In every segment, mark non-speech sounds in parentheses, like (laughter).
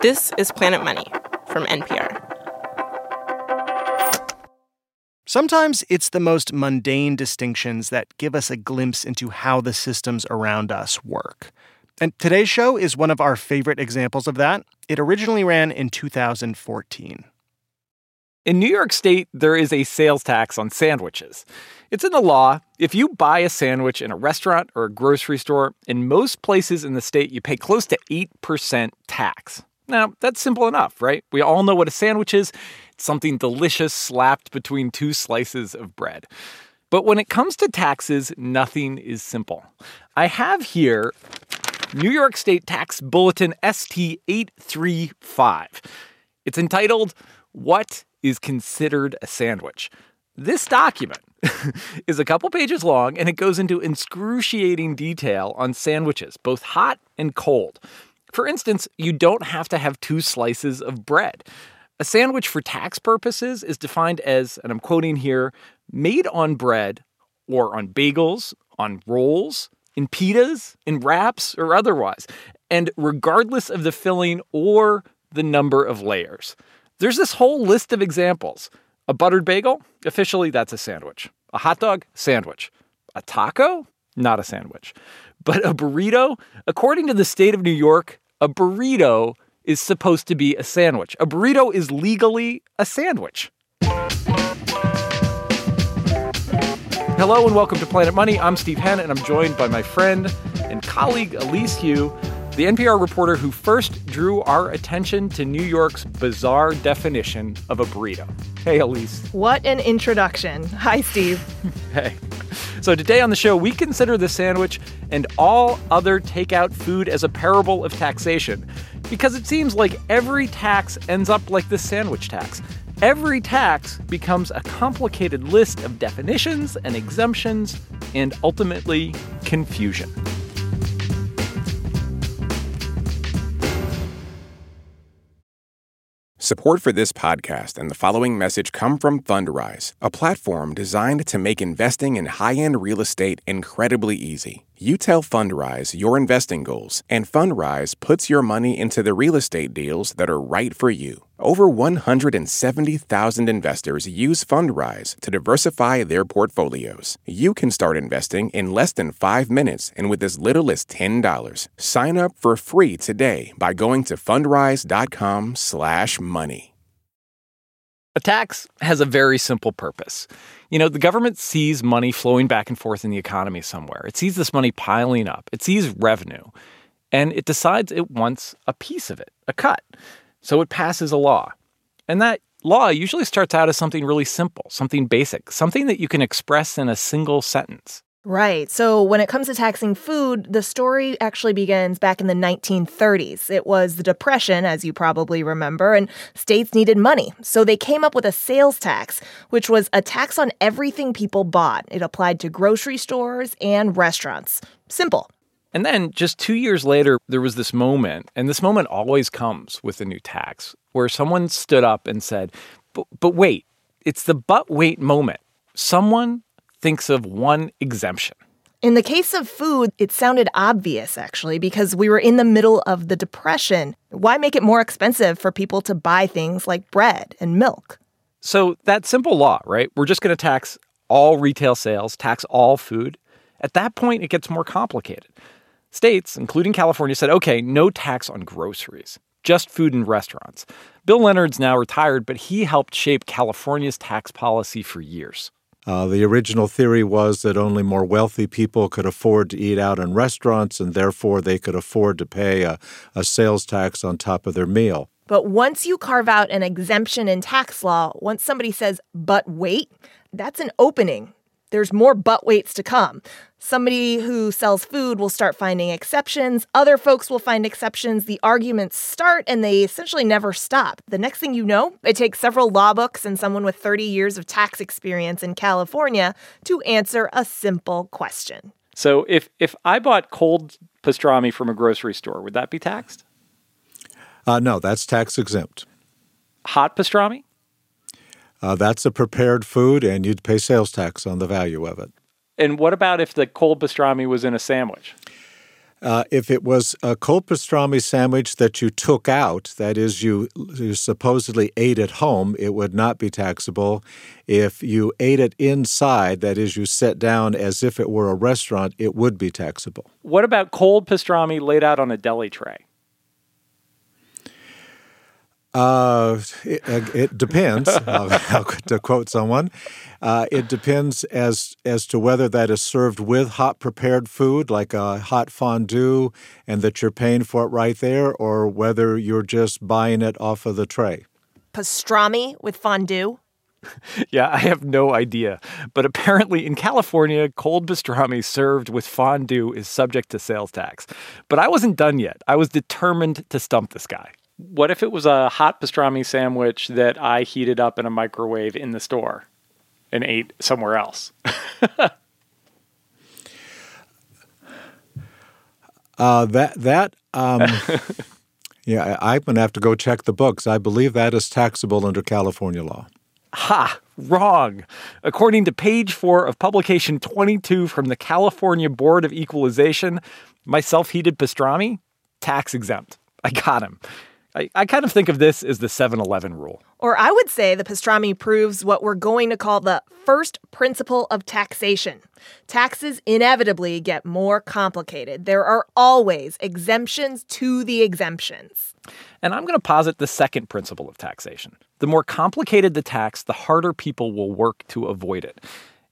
This is Planet Money from NPR. Sometimes it's the most mundane distinctions that give us a glimpse into how the systems around us work. And today's show is one of our favorite examples of that. It originally ran in 2014. In New York State, there is a sales tax on sandwiches. It's in the law. If you buy a sandwich in a restaurant or a grocery store, in most places in the state, you pay close to 8% tax. Now, that's simple enough, right? We all know what a sandwich is it's something delicious slapped between two slices of bread. But when it comes to taxes, nothing is simple. I have here New York State Tax Bulletin ST 835. It's entitled, What is Considered a Sandwich? This document (laughs) is a couple pages long and it goes into excruciating detail on sandwiches, both hot and cold. For instance, you don't have to have two slices of bread. A sandwich for tax purposes is defined as, and I'm quoting here, made on bread or on bagels, on rolls, in pitas, in wraps, or otherwise, and regardless of the filling or the number of layers. There's this whole list of examples. A buttered bagel, officially that's a sandwich. A hot dog, sandwich. A taco, not a sandwich. But a burrito, according to the state of New York, a burrito is supposed to be a sandwich. A burrito is legally a sandwich. Hello and welcome to Planet Money. I'm Steve Henn and I'm joined by my friend and colleague Elise Hu, the NPR reporter who first drew our attention to New York's bizarre definition of a burrito. Hey, Elise. What an introduction. Hi, Steve. (laughs) hey. So, today on the show, we consider the sandwich and all other takeout food as a parable of taxation because it seems like every tax ends up like the sandwich tax. Every tax becomes a complicated list of definitions and exemptions and ultimately confusion. Support for this podcast and the following message come from Fundrise, a platform designed to make investing in high end real estate incredibly easy. You tell Fundrise your investing goals, and Fundrise puts your money into the real estate deals that are right for you. Over 170,000 investors use Fundrise to diversify their portfolios. You can start investing in less than five minutes and with as little as $10. Sign up for free today by going to fundrise.com/money. A tax has a very simple purpose. You know, the government sees money flowing back and forth in the economy somewhere. It sees this money piling up. It sees revenue, and it decides it wants a piece of it, a cut. So it passes a law. And that law usually starts out as something really simple, something basic, something that you can express in a single sentence. Right. So when it comes to taxing food, the story actually begins back in the 1930s. It was the Depression, as you probably remember, and states needed money. So they came up with a sales tax, which was a tax on everything people bought. It applied to grocery stores and restaurants. Simple. And then just two years later, there was this moment, and this moment always comes with a new tax, where someone stood up and said, But, but wait, it's the but wait moment. Someone thinks of one exemption. In the case of food, it sounded obvious actually because we were in the middle of the Depression. Why make it more expensive for people to buy things like bread and milk? So, that simple law, right? We're just going to tax all retail sales, tax all food. At that point, it gets more complicated. States, including California, said, okay, no tax on groceries, just food and restaurants. Bill Leonard's now retired, but he helped shape California's tax policy for years. Uh, the original theory was that only more wealthy people could afford to eat out in restaurants, and therefore they could afford to pay a, a sales tax on top of their meal. But once you carve out an exemption in tax law, once somebody says, but wait, that's an opening. There's more but waits to come. Somebody who sells food will start finding exceptions. Other folks will find exceptions. The arguments start and they essentially never stop. The next thing you know, it takes several law books and someone with 30 years of tax experience in California to answer a simple question. So if if I bought cold pastrami from a grocery store, would that be taxed? Uh, no, that's tax exempt. Hot pastrami? Uh, that's a prepared food, and you'd pay sales tax on the value of it. And what about if the cold pastrami was in a sandwich? Uh, if it was a cold pastrami sandwich that you took out, that is, you, you supposedly ate at home, it would not be taxable. If you ate it inside, that is, you sat down as if it were a restaurant, it would be taxable. What about cold pastrami laid out on a deli tray? Uh, it, uh, it depends. (laughs) uh, to quote someone, uh, it depends as as to whether that is served with hot prepared food, like a hot fondue, and that you're paying for it right there, or whether you're just buying it off of the tray. Pastrami with fondue. (laughs) yeah, I have no idea. But apparently in California, cold pastrami served with fondue is subject to sales tax. But I wasn't done yet. I was determined to stump this guy. What if it was a hot pastrami sandwich that I heated up in a microwave in the store and ate somewhere else? (laughs) uh, that that um, (laughs) yeah, I, I'm gonna have to go check the books. I believe that is taxable under California law. Ha! Wrong. According to page four of publication 22 from the California Board of Equalization, my self heated pastrami, tax exempt. I got him. I, I kind of think of this as the 7 Eleven rule. Or I would say the pastrami proves what we're going to call the first principle of taxation. Taxes inevitably get more complicated. There are always exemptions to the exemptions. And I'm going to posit the second principle of taxation. The more complicated the tax, the harder people will work to avoid it.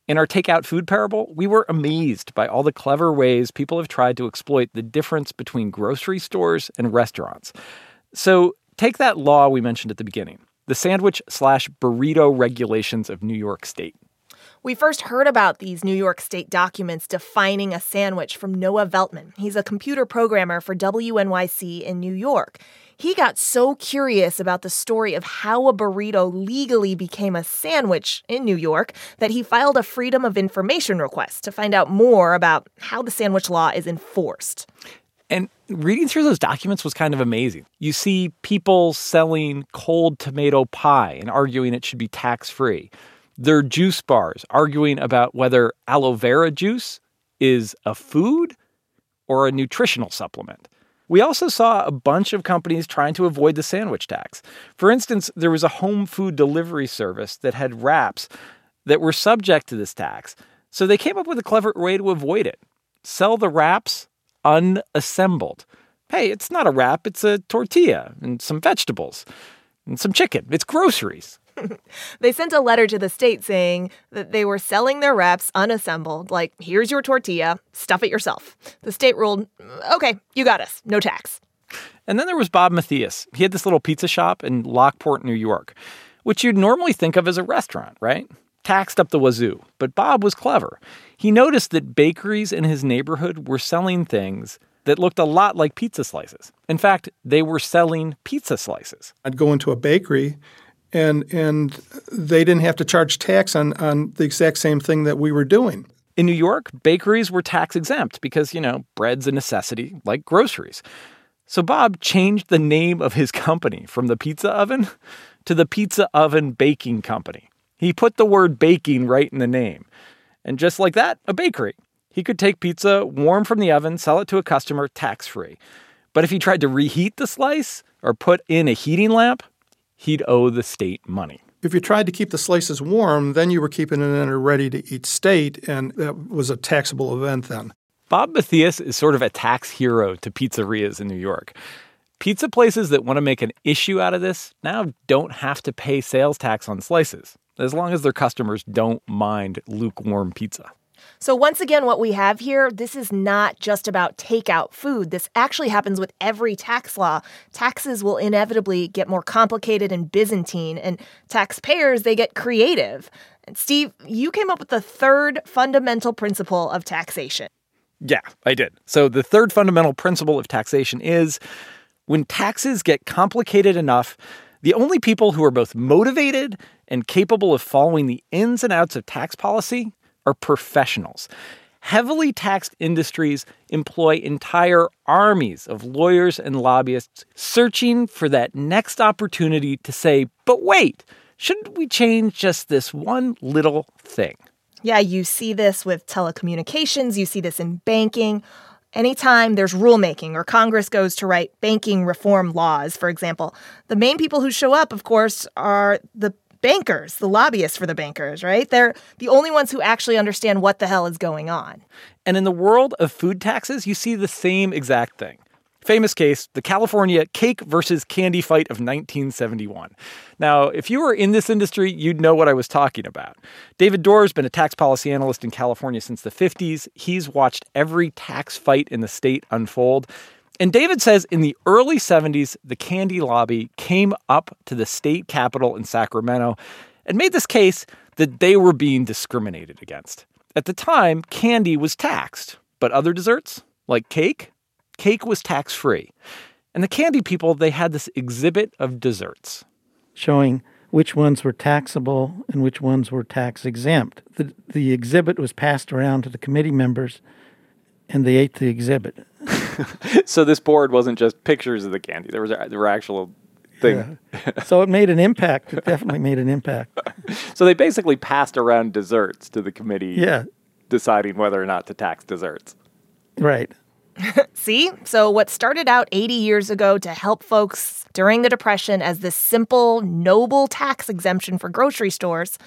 In our takeout food parable, we were amazed by all the clever ways people have tried to exploit the difference between grocery stores and restaurants. So take that law we mentioned at the beginning the sandwich slash burrito regulations of New York State. We first heard about these New York State documents defining a sandwich from Noah Veltman. He's a computer programmer for WNYC in New York. He got so curious about the story of how a burrito legally became a sandwich in New York that he filed a Freedom of Information request to find out more about how the sandwich law is enforced. And reading through those documents was kind of amazing. You see people selling cold tomato pie and arguing it should be tax free. There are juice bars arguing about whether aloe vera juice is a food or a nutritional supplement. We also saw a bunch of companies trying to avoid the sandwich tax. For instance, there was a home food delivery service that had wraps that were subject to this tax. So they came up with a clever way to avoid it. Sell the wraps unassembled. Hey, it's not a wrap, it's a tortilla and some vegetables and some chicken. It's groceries. (laughs) they sent a letter to the state saying that they were selling their wraps unassembled, like, here's your tortilla, stuff it yourself. The state ruled, okay, you got us, no tax. And then there was Bob Matthias. He had this little pizza shop in Lockport, New York, which you'd normally think of as a restaurant, right? Taxed up the wazoo. But Bob was clever. He noticed that bakeries in his neighborhood were selling things that looked a lot like pizza slices. In fact, they were selling pizza slices. I'd go into a bakery and and they didn't have to charge tax on, on the exact same thing that we were doing. In New York, bakeries were tax exempt because, you know, bread's a necessity like groceries. So Bob changed the name of his company from the pizza oven to the Pizza Oven Baking Company. He put the word baking right in the name. And just like that, a bakery. He could take pizza warm from the oven, sell it to a customer tax free. But if he tried to reheat the slice or put in a heating lamp, he'd owe the state money. If you tried to keep the slices warm, then you were keeping it in a ready to eat state, and that was a taxable event then. Bob Matthias is sort of a tax hero to pizzerias in New York. Pizza places that want to make an issue out of this now don't have to pay sales tax on slices as long as their customers don't mind lukewarm pizza. So, once again, what we have here, this is not just about takeout food. This actually happens with every tax law. Taxes will inevitably get more complicated and Byzantine, and taxpayers, they get creative. And Steve, you came up with the third fundamental principle of taxation. Yeah, I did. So, the third fundamental principle of taxation is when taxes get complicated enough, the only people who are both motivated and capable of following the ins and outs of tax policy are professionals. Heavily taxed industries employ entire armies of lawyers and lobbyists searching for that next opportunity to say, but wait, shouldn't we change just this one little thing? Yeah, you see this with telecommunications, you see this in banking. Anytime there's rulemaking or Congress goes to write banking reform laws, for example, the main people who show up, of course, are the bankers, the lobbyists for the bankers, right? They're the only ones who actually understand what the hell is going on. And in the world of food taxes, you see the same exact thing. Famous case, the California cake versus candy fight of 1971. Now, if you were in this industry, you'd know what I was talking about. David Doerr has been a tax policy analyst in California since the 50s. He's watched every tax fight in the state unfold. And David says in the early 70s, the candy lobby came up to the state capitol in Sacramento and made this case that they were being discriminated against. At the time, candy was taxed, but other desserts, like cake, cake was tax free. And the candy people, they had this exhibit of desserts showing which ones were taxable and which ones were tax exempt. The, the exhibit was passed around to the committee members and they ate the exhibit. (laughs) so this board wasn't just pictures of the candy. There was there were actual thing. Yeah. so it made an impact. It definitely made an impact. (laughs) so they basically passed around desserts to the committee. Yeah. Deciding whether or not to tax desserts. Right. (laughs) See? So, what started out 80 years ago to help folks during the Depression as this simple, noble tax exemption for grocery stores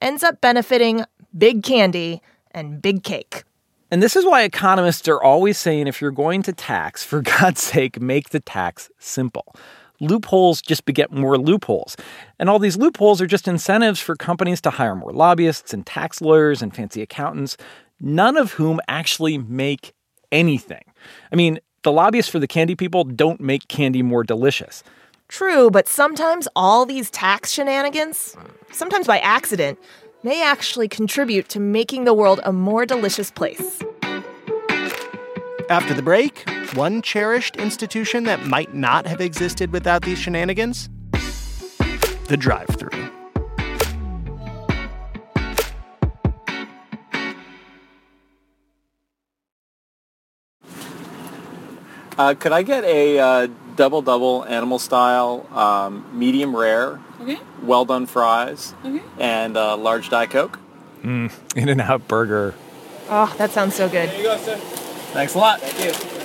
ends up benefiting big candy and big cake. And this is why economists are always saying if you're going to tax, (laughs) for God's sake, make the tax simple. Loopholes just beget more loopholes. And all these loopholes are just incentives for companies to hire more lobbyists and tax lawyers and fancy accountants, none of whom actually make anything. I mean, the lobbyists for the candy people don't make candy more delicious. True, but sometimes all these tax shenanigans, sometimes by accident, may actually contribute to making the world a more delicious place. After the break, one cherished institution that might not have existed without these shenanigans the drive through. Uh, could I get a uh, double double animal style, um, medium rare, okay. well done fries, okay. and a large diet coke? Mm, (laughs) In and Out burger. Oh, that sounds so good. There you go, sir. Thanks a lot. Thank you.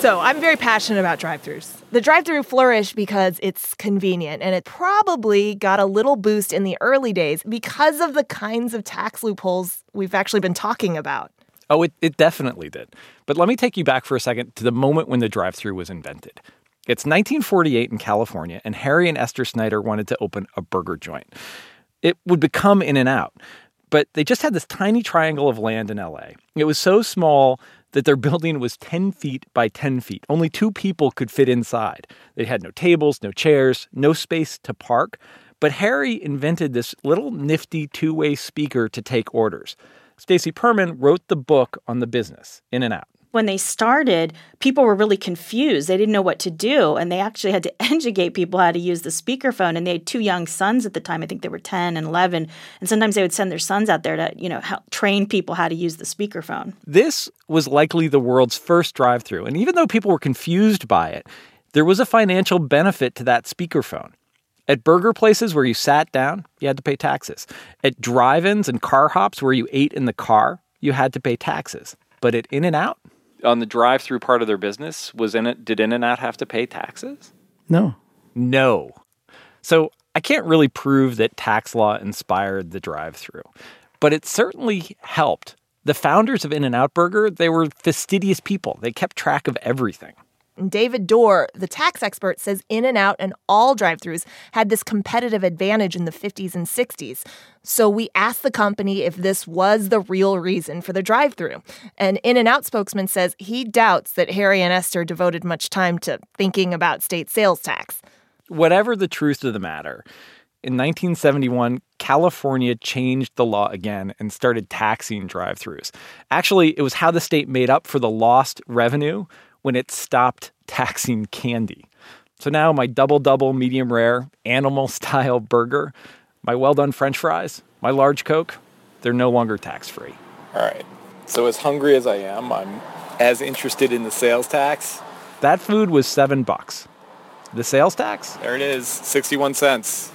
So, I'm very passionate about drive throughs. The drive through flourished because it's convenient, and it probably got a little boost in the early days because of the kinds of tax loopholes we've actually been talking about. Oh, it, it definitely did. But let me take you back for a second to the moment when the drive through was invented. It's 1948 in California, and Harry and Esther Snyder wanted to open a burger joint. It would become In N Out, but they just had this tiny triangle of land in LA. It was so small that their building was 10 feet by 10 feet. Only two people could fit inside. They had no tables, no chairs, no space to park. But Harry invented this little nifty two way speaker to take orders. Stacy Perman wrote the book on the business, In and Out. When they started, people were really confused. They didn't know what to do, and they actually had to (laughs) educate people how to use the speakerphone. And they had two young sons at the time. I think they were 10 and 11. And sometimes they would send their sons out there to, you know, help train people how to use the speakerphone. This was likely the world's first drive-through, and even though people were confused by it, there was a financial benefit to that speakerphone. At burger places where you sat down, you had to pay taxes. At drive ins and car hops where you ate in the car, you had to pay taxes. But at In N Out, on the drive through part of their business, was in it did In N Out have to pay taxes? No. No. So I can't really prove that tax law inspired the drive through, but it certainly helped. The founders of In N Out Burger, they were fastidious people. They kept track of everything. David Doerr, the tax expert, says In N Out and all drive throughs had this competitive advantage in the 50s and 60s. So we asked the company if this was the real reason for the drive through. An In N Out spokesman says he doubts that Harry and Esther devoted much time to thinking about state sales tax. Whatever the truth of the matter, in 1971, California changed the law again and started taxing drive throughs. Actually, it was how the state made up for the lost revenue when it stopped (laughs) taxing candy. So now my double double medium rare animal (laughs) style burger, my well done french fries, my large Coke, they're no longer tax free. All right. So, as hungry as I am, I'm as interested in the sales tax. That food was seven bucks. The sales tax? There it is, 61 cents.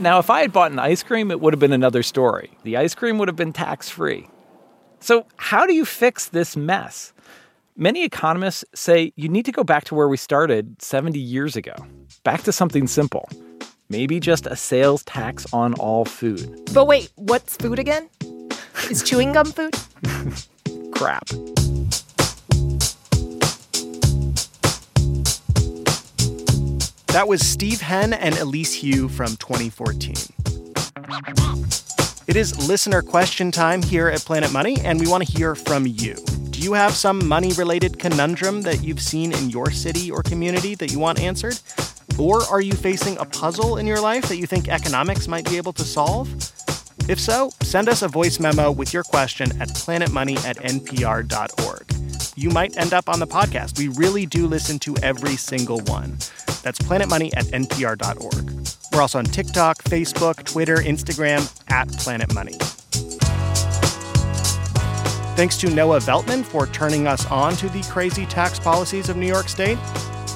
Now, if I had bought an ice cream, it would have been another story. The ice cream would have been tax free. So, how do you fix this mess? Many economists say you need to go back to where we started 70 years ago, back to something simple. Maybe just a sales tax on all food. But wait, what's food again? Is chewing gum food? (laughs) Crap. That was Steve Henn and Elise Hu from 2014. It is listener question time here at Planet Money, and we want to hear from you. Do you have some money related conundrum that you've seen in your city or community that you want answered? Or are you facing a puzzle in your life that you think economics might be able to solve? If so, send us a voice memo with your question at planetmoney at npr.org. You might end up on the podcast. We really do listen to every single one. That's planetmoney at npr.org. We're also on TikTok, Facebook, Twitter, Instagram, at Planet Money. Thanks to Noah Veltman for turning us on to the crazy tax policies of New York State.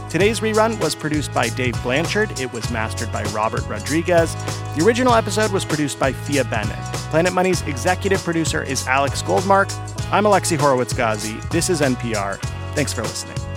Today's rerun was produced by Dave Blanchard. It was mastered by Robert Rodriguez. The original episode was produced by Phia Bennin. Planet Money's executive producer is Alex Goldmark. I'm Alexi Horowitz Ghazi. This is NPR. Thanks for listening.